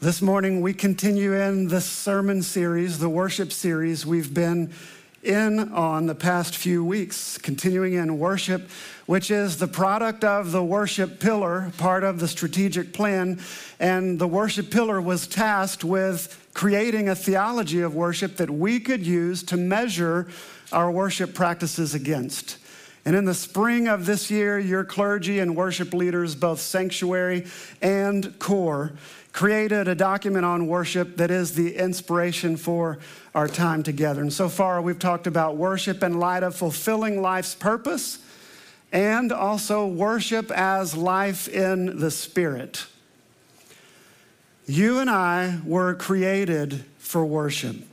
This morning, we continue in the sermon series, the worship series we've been in on the past few weeks, continuing in worship, which is the product of the worship pillar, part of the strategic plan. And the worship pillar was tasked with creating a theology of worship that we could use to measure our worship practices against. And in the spring of this year, your clergy and worship leaders, both sanctuary and core, created a document on worship that is the inspiration for our time together. And so far, we've talked about worship in light of fulfilling life's purpose and also worship as life in the Spirit. You and I were created for worship.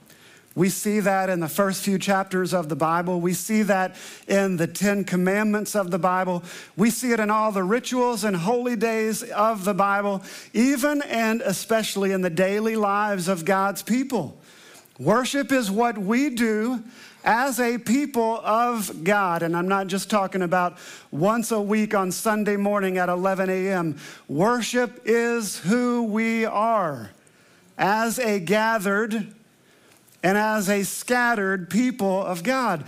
We see that in the first few chapters of the Bible. We see that in the Ten Commandments of the Bible. We see it in all the rituals and holy days of the Bible, even and especially in the daily lives of God's people. Worship is what we do as a people of God. And I'm not just talking about once a week on Sunday morning at 11 a.m. Worship is who we are as a gathered and as a scattered people of God.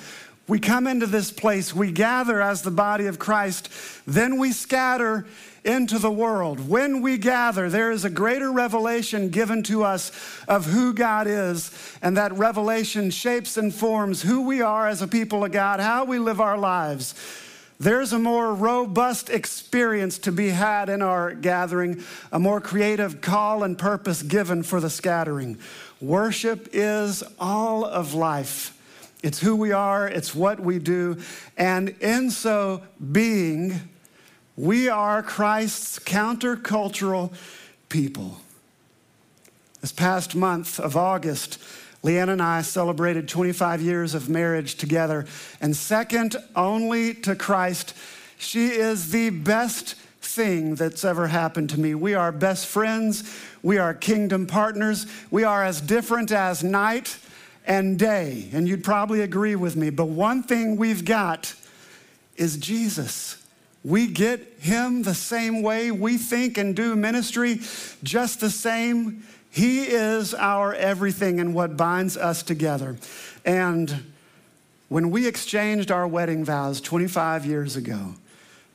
We come into this place, we gather as the body of Christ, then we scatter into the world. When we gather, there is a greater revelation given to us of who God is, and that revelation shapes and forms who we are as a people of God, how we live our lives. There's a more robust experience to be had in our gathering, a more creative call and purpose given for the scattering. Worship is all of life. It's who we are, it's what we do, and in so being, we are Christ's countercultural people. This past month of August, Leanne and I celebrated 25 years of marriage together, and second only to Christ, she is the best thing that's ever happened to me. We are best friends. We are kingdom partners. We are as different as night and day. And you'd probably agree with me. But one thing we've got is Jesus. We get him the same way. We think and do ministry just the same. He is our everything and what binds us together. And when we exchanged our wedding vows 25 years ago,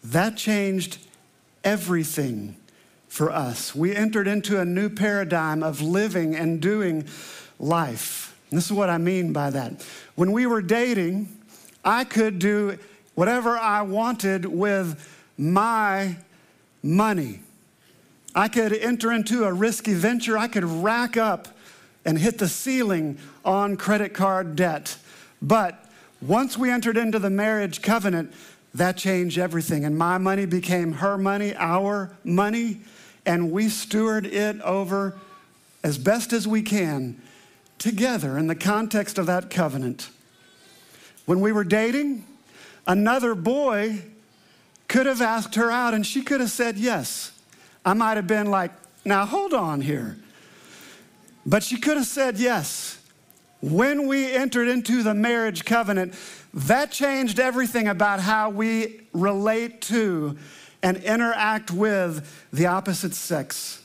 that changed everything for us. We entered into a new paradigm of living and doing life. And this is what I mean by that. When we were dating, I could do whatever I wanted with my money. I could enter into a risky venture. I could rack up and hit the ceiling on credit card debt. But once we entered into the marriage covenant, that changed everything. And my money became her money, our money, and we steward it over as best as we can together in the context of that covenant. When we were dating, another boy could have asked her out and she could have said yes. I might have been like, now hold on here. But she could have said yes. When we entered into the marriage covenant, that changed everything about how we relate to and interact with the opposite sex.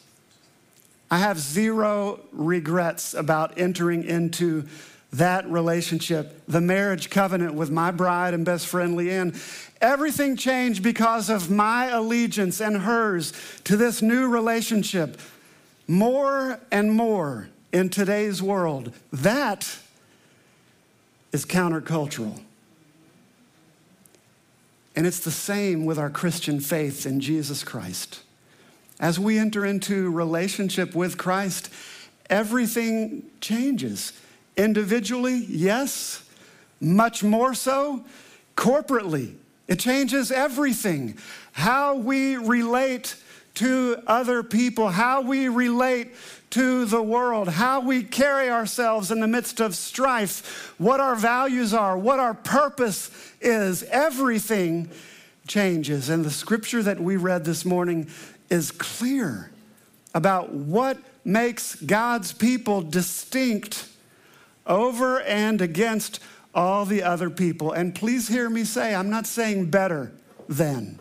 I have zero regrets about entering into that relationship, the marriage covenant with my bride and best friend Leanne. Everything changed because of my allegiance and hers to this new relationship. More and more in today's world, that is countercultural. And it's the same with our Christian faith in Jesus Christ. As we enter into relationship with Christ, everything changes. Individually, yes, much more so corporately. It changes everything. How we relate to other people, how we relate to the world, how we carry ourselves in the midst of strife, what our values are, what our purpose is. Everything changes. And the scripture that we read this morning is clear about what makes God's people distinct over and against all the other people. And please hear me say, I'm not saying better than,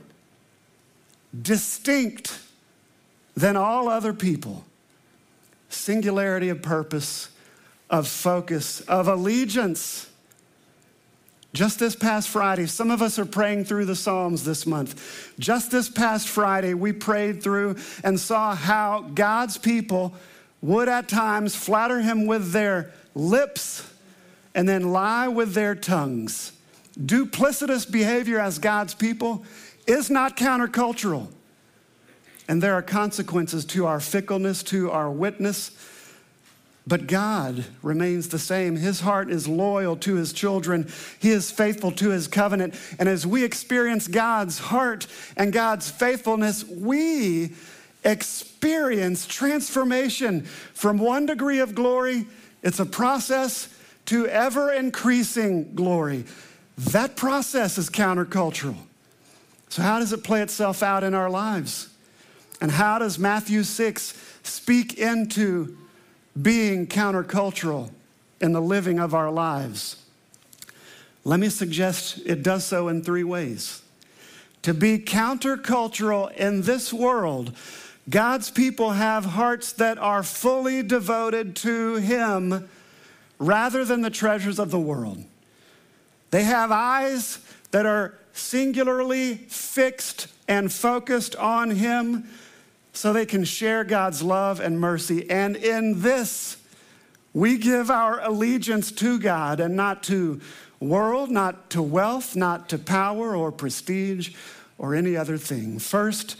distinct than all other people. singularity of purpose, of focus, of allegiance. Just this past Friday, some of us are praying through the Psalms this month. Just this past Friday, we prayed through and saw how God's people would at times flatter him with their lips and then lie with their tongues. Duplicitous behavior as God's people is not countercultural. And there are consequences to our fickleness, to our witness. But God remains the same. His heart is loyal to his children. He is faithful to his covenant. And as we experience God's heart and God's faithfulness, we experience transformation from one degree of glory, it's a process, to ever increasing glory. That process is countercultural. So, how does it play itself out in our lives? And how does Matthew 6 speak into being countercultural in the living of our lives? Let me suggest it does so in three ways. To be countercultural in this world, God's people have hearts that are fully devoted to Him rather than the treasures of the world. They have eyes that are singularly fixed and focused on Him so they can share God's love and mercy. And in this, we give our allegiance to God and not to world, not to wealth, not to power or prestige or any other thing. First,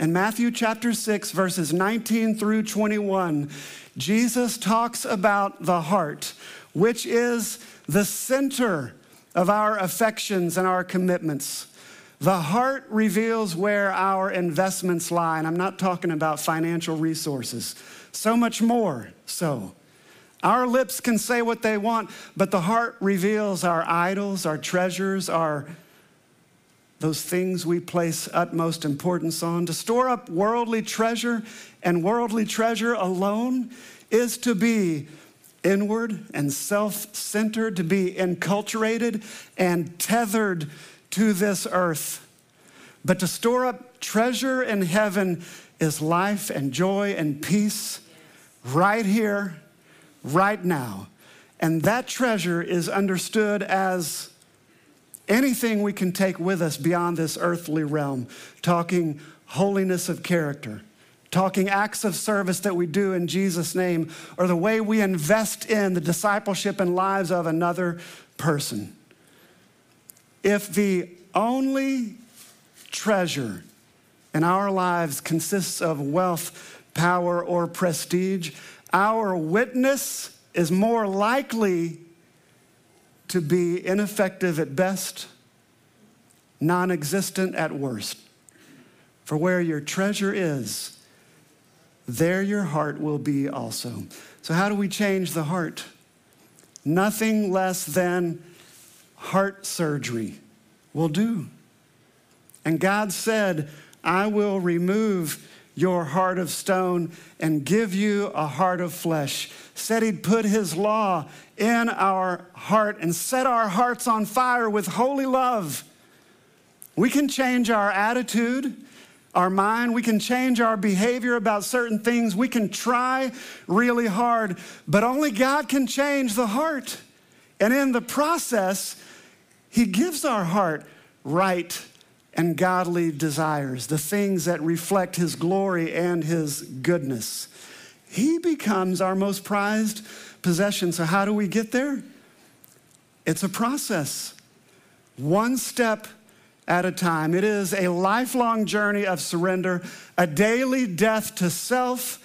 in Matthew chapter 6, verses 19 through 21, Jesus talks about the heart, which is the center of our affections and our commitments. The heart reveals where our investments lie, and I'm not talking about financial resources. So much more so. Our lips can say what they want, but the heart reveals our idols, our treasures, our those things we place utmost importance on. To store up worldly treasure and worldly treasure alone is to be inward and self centered, to be enculturated and tethered to this earth. But to store up treasure in heaven is life and joy and peace right here, right now. And that treasure is understood as anything we can take with us beyond this earthly realm, talking holiness of character, talking acts of service that we do in Jesus' name, or the way we invest in the discipleship and lives of another person. If the only treasure in our lives consists of wealth, power, or prestige, our witness is more likely to be ineffective at best, non existent at worst. For where your treasure is, there your heart will be also. So, how do we change the heart? Nothing less than heart surgery will do. And God said, I will remove your heart of stone and give you a heart of flesh. Said he'd put his law in our heart and set our hearts on fire with holy love. We can change our attitude, our mind, we can change our behavior about certain things. We can try really hard, but only God can change the heart. And in the process, he gives our heart right and godly desires, the things that reflect His glory and His goodness. He becomes our most prized possession. So, how do we get there? It's a process, one step at a time. It is a lifelong journey of surrender, a daily death to self.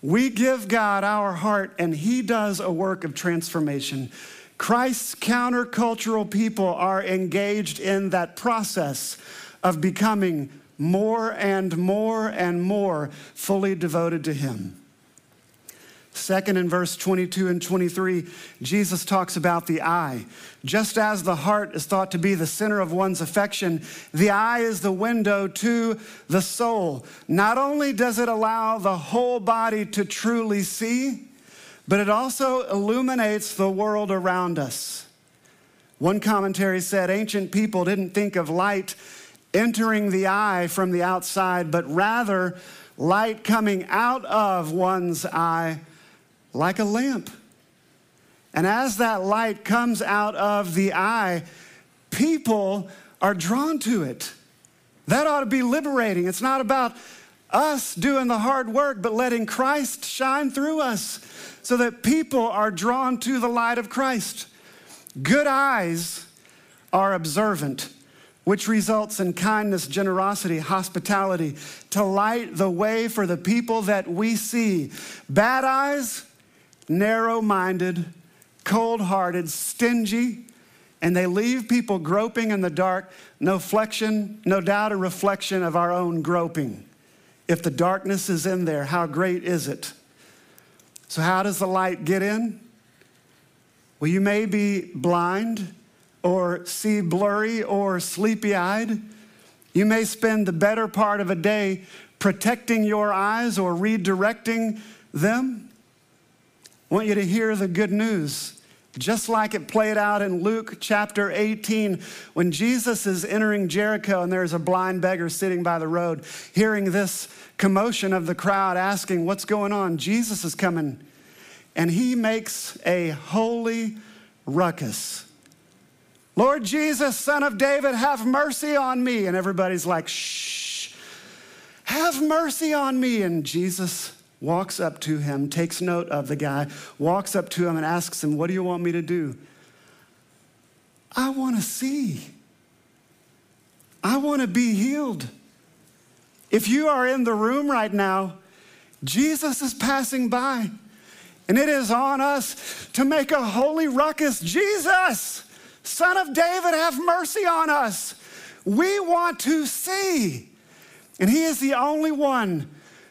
We give God our heart, and He does a work of transformation. Christ's countercultural people are engaged in that process of becoming more and more and more fully devoted to Him. Second, in verse 22 and 23, Jesus talks about the eye. Just as the heart is thought to be the center of one's affection, the eye is the window to the soul. Not only does it allow the whole body to truly see, but it also illuminates the world around us. One commentary said ancient people didn't think of light entering the eye from the outside, but rather light coming out of one's eye like a lamp. And as that light comes out of the eye, people are drawn to it. That ought to be liberating. It's not about us doing the hard work, but letting Christ shine through us so that people are drawn to the light of Christ. Good eyes are observant, which results in kindness, generosity, hospitality to light the way for the people that we see. Bad eyes, narrow minded, cold hearted, stingy, and they leave people groping in the dark. No flexion, no doubt a reflection of our own groping. If the darkness is in there, how great is it? So, how does the light get in? Well, you may be blind or see blurry or sleepy eyed. You may spend the better part of a day protecting your eyes or redirecting them. I want you to hear the good news. Just like it played out in Luke chapter 18, when Jesus is entering Jericho and there's a blind beggar sitting by the road, hearing this commotion of the crowd, asking, What's going on? Jesus is coming. And he makes a holy ruckus. Lord Jesus, son of David, have mercy on me. And everybody's like, Shh, have mercy on me. And Jesus walks up to him, takes note of the guy, walks up to him and asks him, What do you want me to do? I want to see. I want to be healed. If you are in the room right now, Jesus is passing by, and it is on us to make a holy ruckus. Jesus, Son of David, have mercy on us. We want to see. And He is the only one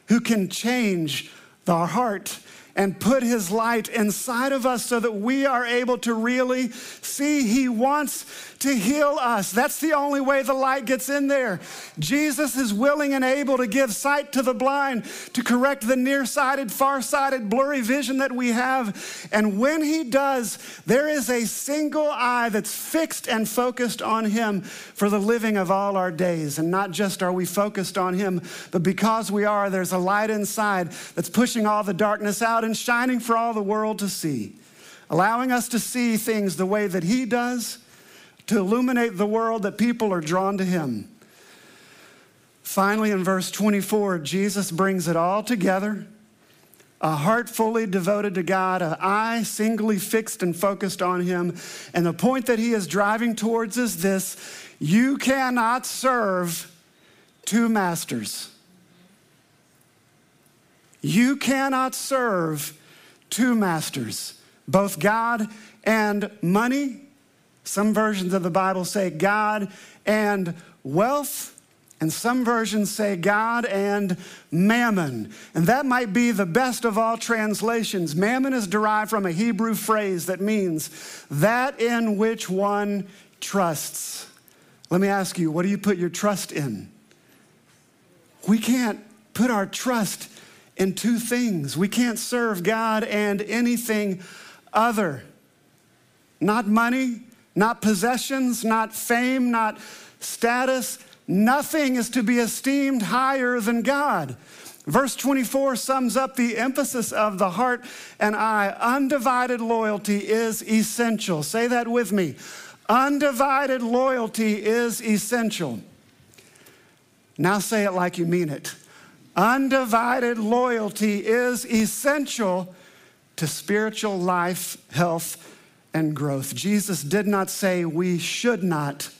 who can change our heart and put his light inside of us so that we are able to really see he wants to heal us. That's the only way the light gets in there. Jesus is willing and able to give sight to the blind, to correct the nearsighted, far-sighted, blurry vision that we have. And when he does, there is a single eye that's fixed and focused on him for the living of all our days. And not just are we focused on him, but because we are, there's a light inside that's pushing all the darkness out and shining for all the world to see, allowing us to see things the way that he does to illuminate the world that people are drawn to him. Finally, in verse 24, Jesus brings it all together a heart fully devoted to God, an eye singly fixed and focused on Him. And the point that He is driving towards is this you cannot serve two masters. You cannot serve two masters, both God and money some versions of the Bible say God and wealth. And some versions say God and mammon. And that might be the best of all translations. Mammon is derived from a Hebrew phrase that means that in which one trusts. Let me ask you, what do you put your trust in? We can't put our trust in two things. We can't serve God and anything other. Not money, not possessions, not fame, not status. Nothing is to be esteemed higher than God. Verse 24 sums up the emphasis of the heart and eye. Undivided loyalty is essential. Say that with me. Undivided loyalty is essential. Now say it like you mean it. Undivided loyalty is essential to spiritual life, health, and growth. Jesus did not say we should not,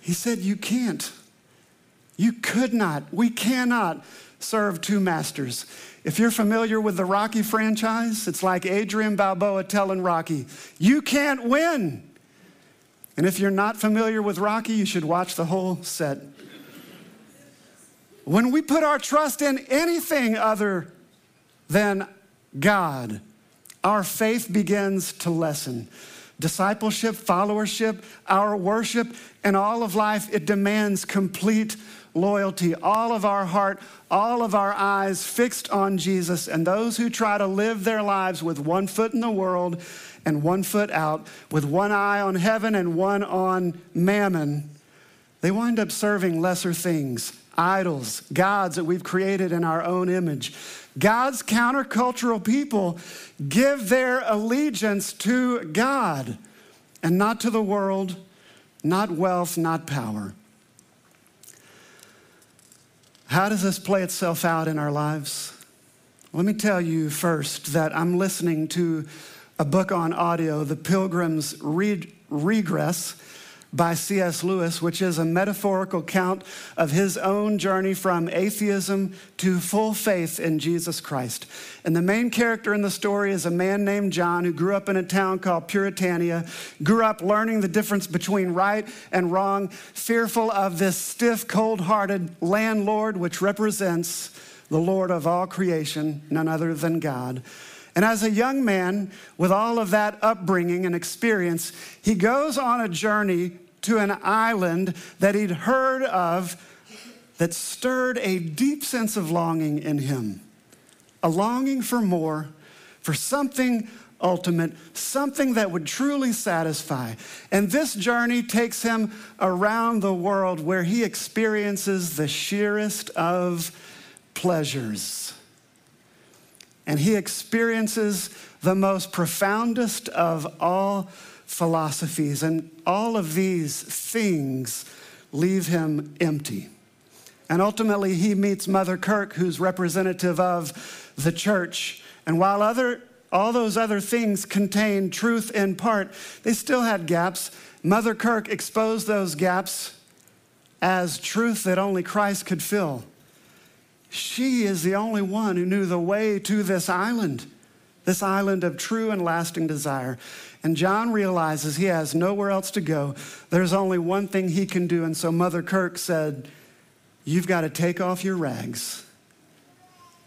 He said you can't. You could not. We cannot serve two masters. If you're familiar with the Rocky franchise, it's like Adrian Balboa telling Rocky, You can't win. And if you're not familiar with Rocky, you should watch the whole set. When we put our trust in anything other than God, our faith begins to lessen. Discipleship, followership, our worship, and all of life, it demands complete loyalty. All of our heart, all of our eyes fixed on Jesus. And those who try to live their lives with one foot in the world and one foot out, with one eye on heaven and one on mammon, they wind up serving lesser things idols, gods that we've created in our own image. God's countercultural people give their allegiance to God and not to the world, not wealth, not power. How does this play itself out in our lives? Let me tell you first that I'm listening to a book on audio, The Pilgrim's Regress by C.S. Lewis, which is a metaphorical account of his own journey from atheism to full faith in Jesus Christ. And the main character in the story is a man named John who grew up in a town called Puritania, grew up learning the difference between right and wrong, fearful of this stiff, cold hearted landlord, which represents the Lord of all creation, none other than God. And as a young man, with all of that upbringing and experience, he goes on a journey to an island that he'd heard of that stirred a deep sense of longing in him a longing for more, for something ultimate, something that would truly satisfy. And this journey takes him around the world where he experiences the sheerest of pleasures. And he experiences the most profoundest of all philosophies. And all of these things leave him empty. And ultimately, he meets Mother Kirk, who's representative of the church. And while other, all those other things contain truth in part, they still had gaps. Mother Kirk exposed those gaps as truth that only Christ could fill. She is the only one who knew the way to this island, this island of true and lasting desire. And John realizes he has nowhere else to go. There's only one thing he can do. And so Mother Kirk said, You've got to take off your rags,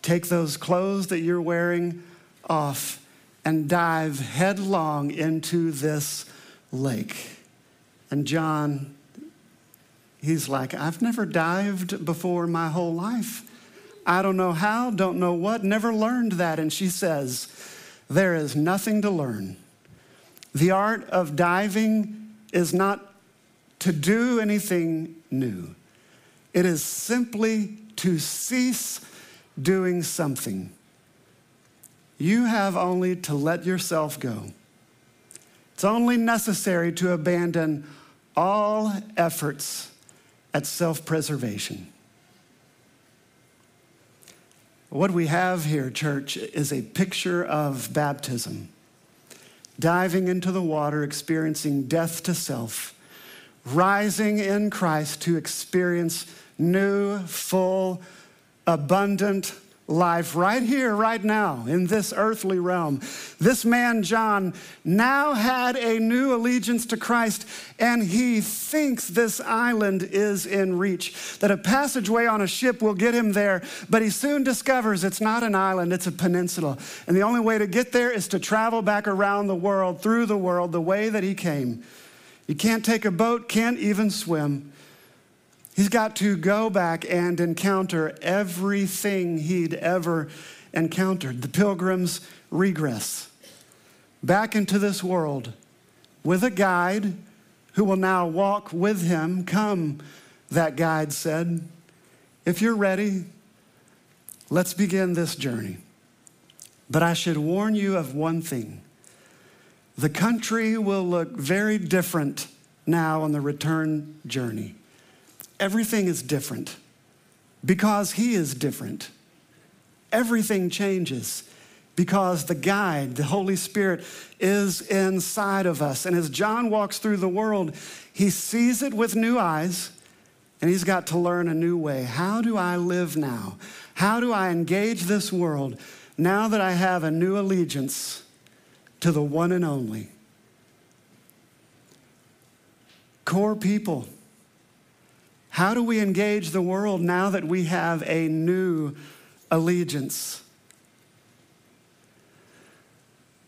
take those clothes that you're wearing off, and dive headlong into this lake. And John, he's like, I've never dived before in my whole life. I don't know how, don't know what, never learned that. And she says, There is nothing to learn. The art of diving is not to do anything new, it is simply to cease doing something. You have only to let yourself go. It's only necessary to abandon all efforts at self preservation. What we have here, church, is a picture of baptism. Diving into the water, experiencing death to self, rising in Christ to experience new, full, abundant life right here, right now, in this earthly realm. This man, John, now had a new allegiance to Christ, and he thinks this island is in reach, that a passageway on a ship will get him there, but he soon discovers it's not an island, it's a peninsula. And the only way to get there is to travel back around the world, through the world, the way that he came. You can't take a boat, can't even swim. He's got to go back and encounter everything he'd ever encountered. The pilgrim's regress. Back into this world with a guide who will now walk with him. Come, that guide said. If you're ready, let's begin this journey. But I should warn you of one thing the country will look very different now on the return journey. Everything is different because He is different. Everything changes because the guide, the Holy Spirit, is inside of us. And as John walks through the world, he sees it with new eyes and he's got to learn a new way. How do I live now? How do I engage this world now that I have a new allegiance to the one and only? Core people how do we engage the world now that we have a new allegiance?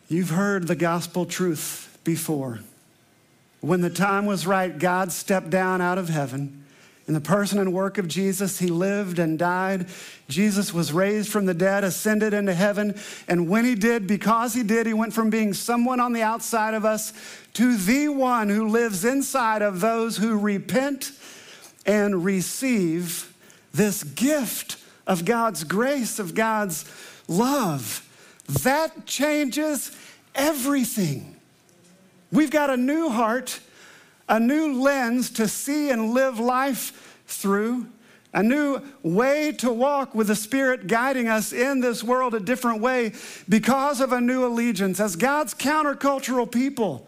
You've heard the gospel truth before. When the time was right, God stepped down out of heaven. In the person and work of Jesus, he lived and died. Jesus was raised from the dead, ascended into heaven. And when he did, because he did, he went from being someone on the outside of us to the one who lives inside of those who repent and receive this gift of God's grace, of God's love. That changes everything. We've got a new heart, a new lens to see and live life through, a new way to walk with the Spirit guiding us in this world a different way because of a new allegiance as God's countercultural people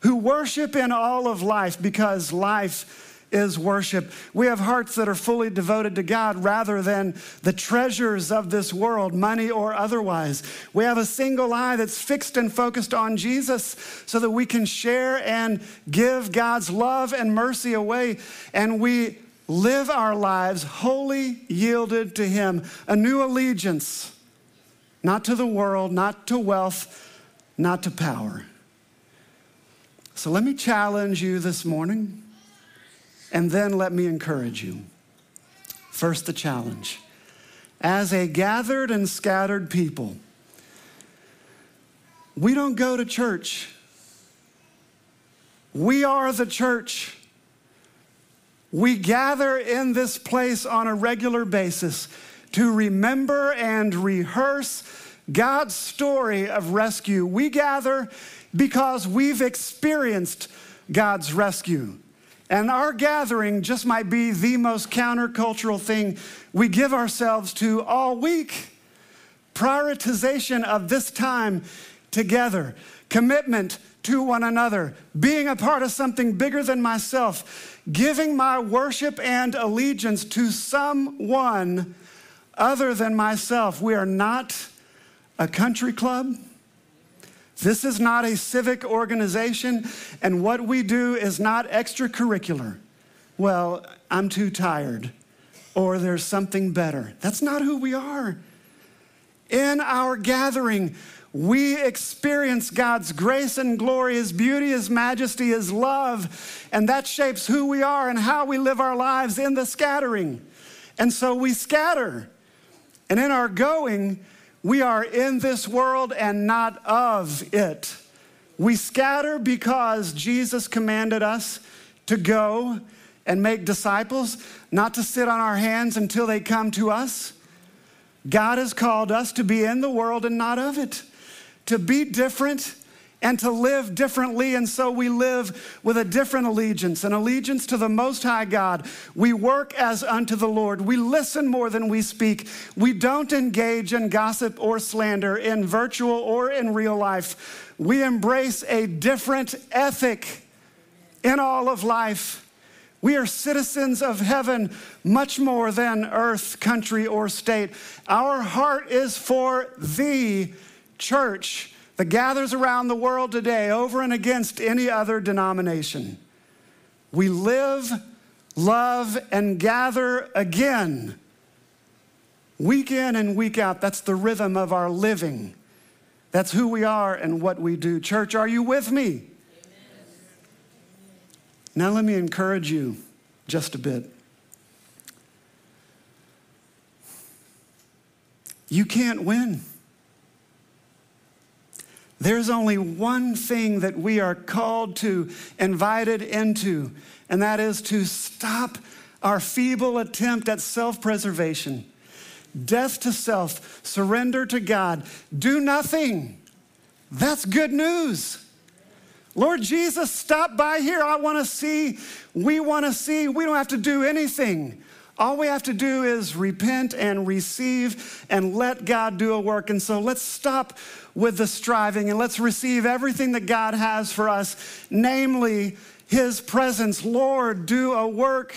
who worship in all of life because life is worship. We have hearts that are fully devoted to God rather than the treasures of this world, money or otherwise. We have a single eye that's fixed and focused on Jesus so that we can share and give God's love and mercy away. And we live our lives wholly yielded to Him, a new allegiance, not to the world, not to wealth, not to power. So let me challenge you this morning. And then let me encourage you. First, the challenge. As a gathered and scattered people, we don't go to church. We are the church. We gather in this place on a regular basis to remember and rehearse God's story of rescue. We gather because we've experienced God's rescue. And our gathering just might be the most countercultural thing we give ourselves to all week. Prioritization of this time together, commitment to one another, being a part of something bigger than myself, giving my worship and allegiance to someone other than myself. We are not a country club. This is not a civic organization, and what we do is not extracurricular. Well, I'm too tired, or there's something better. That's not who we are. In our gathering, we experience God's grace and glory, His beauty, His majesty, His love, and that shapes who we are and how we live our lives in the scattering. And so we scatter. And in our going, we are in this world and not of it. We scatter because Jesus commanded us to go and make disciples, not to sit on our hands until they come to us. God has called us to be in the world and not of it, to be different and to live differently. And so we live with a different allegiance, an allegiance to the Most High God. We work as unto the Lord. We listen more than we speak. We don't engage in gossip or slander in virtual or in real life. We embrace a different ethic in all of life. We are citizens of heaven much more than earth, country, or state. Our heart is for the church that gathers around the world today over and against any other denomination. We live, love, and gather again. Week in and week out, that's the rhythm of our living. That's who we are and what we do. Church, are you with me? Amen. Now, let me encourage you just a bit. You can't win. There's only one thing that we are called to, invited into, and that is to stop our feeble attempt at self preservation, death to self, surrender to God, do nothing. That's good news. Lord Jesus, stop by here. I want to see. We want to see. We don't have to do anything. All we have to do is repent and receive and let God do a work. And so let's stop with the striving and let's receive everything that God has for us, namely His presence. Lord, do a work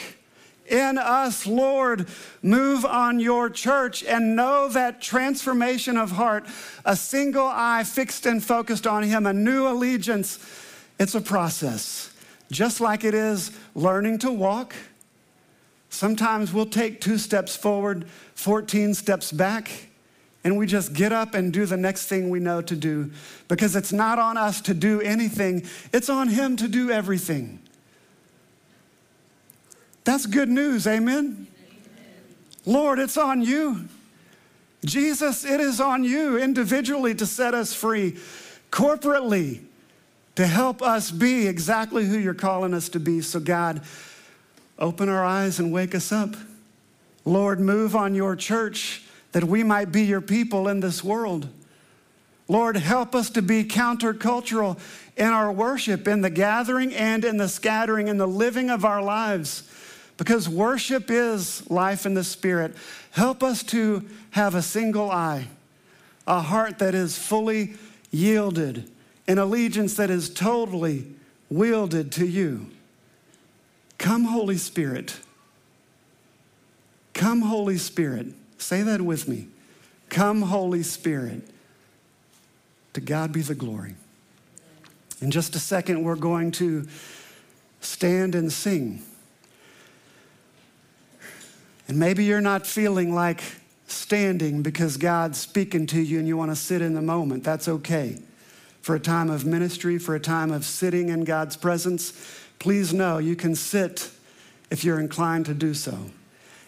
in us, Lord. Move on your church and know that transformation of heart, a single eye fixed and focused on Him, a new allegiance. It's a process, just like it is learning to walk Sometimes we'll take two steps forward, 14 steps back, and we just get up and do the next thing we know to do because it's not on us to do anything, it's on Him to do everything. That's good news, amen? amen? Lord, it's on you. Jesus, it is on you individually to set us free, corporately to help us be exactly who you're calling us to be. So, God, Open our eyes and wake us up. Lord, move on your church that we might be your people in this world. Lord, help us to be countercultural in our worship, in the gathering and in the scattering, in the living of our lives, because worship is life in the Spirit. Help us to have a single eye, a heart that is fully yielded, an allegiance that is totally wielded to you. Come, Holy Spirit. Come, Holy Spirit. Say that with me. Come, Holy Spirit. To God be the glory. In just a second, we're going to stand and sing. And maybe you're not feeling like standing because God's speaking to you and you want to sit in the moment. That's okay. For a time of ministry, for a time of sitting in God's presence, please know you can sit if you're inclined to do so.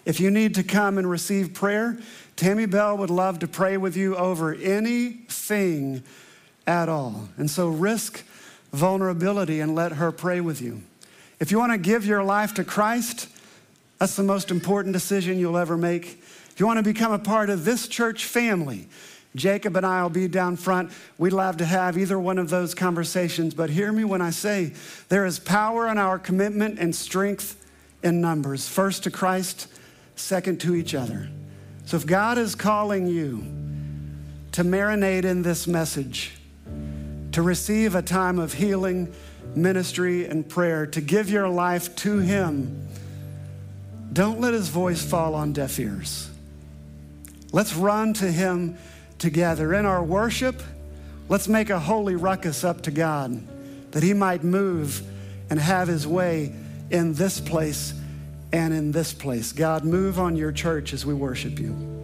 If you need to come and receive prayer, Tammy Bell would love to pray with you over anything at all. And so risk vulnerability and let her pray with you. If you want to give your life to Christ, that's the most important decision you'll ever make. If you want to become a part of this church family, Jacob and I will be down front. We'd love to have either one of those conversations, but hear me when I say there is power in our commitment and strength in numbers. First to Christ, second to each other. So if God is calling you to marinate in this message, to receive a time of healing, ministry, and prayer, to give your life to Him, don't let His voice fall on deaf ears. Let's run to Him together. In our worship, let's make a holy ruckus up to God that He might move and have His way in this place and in this place. God, move on your church as we worship you.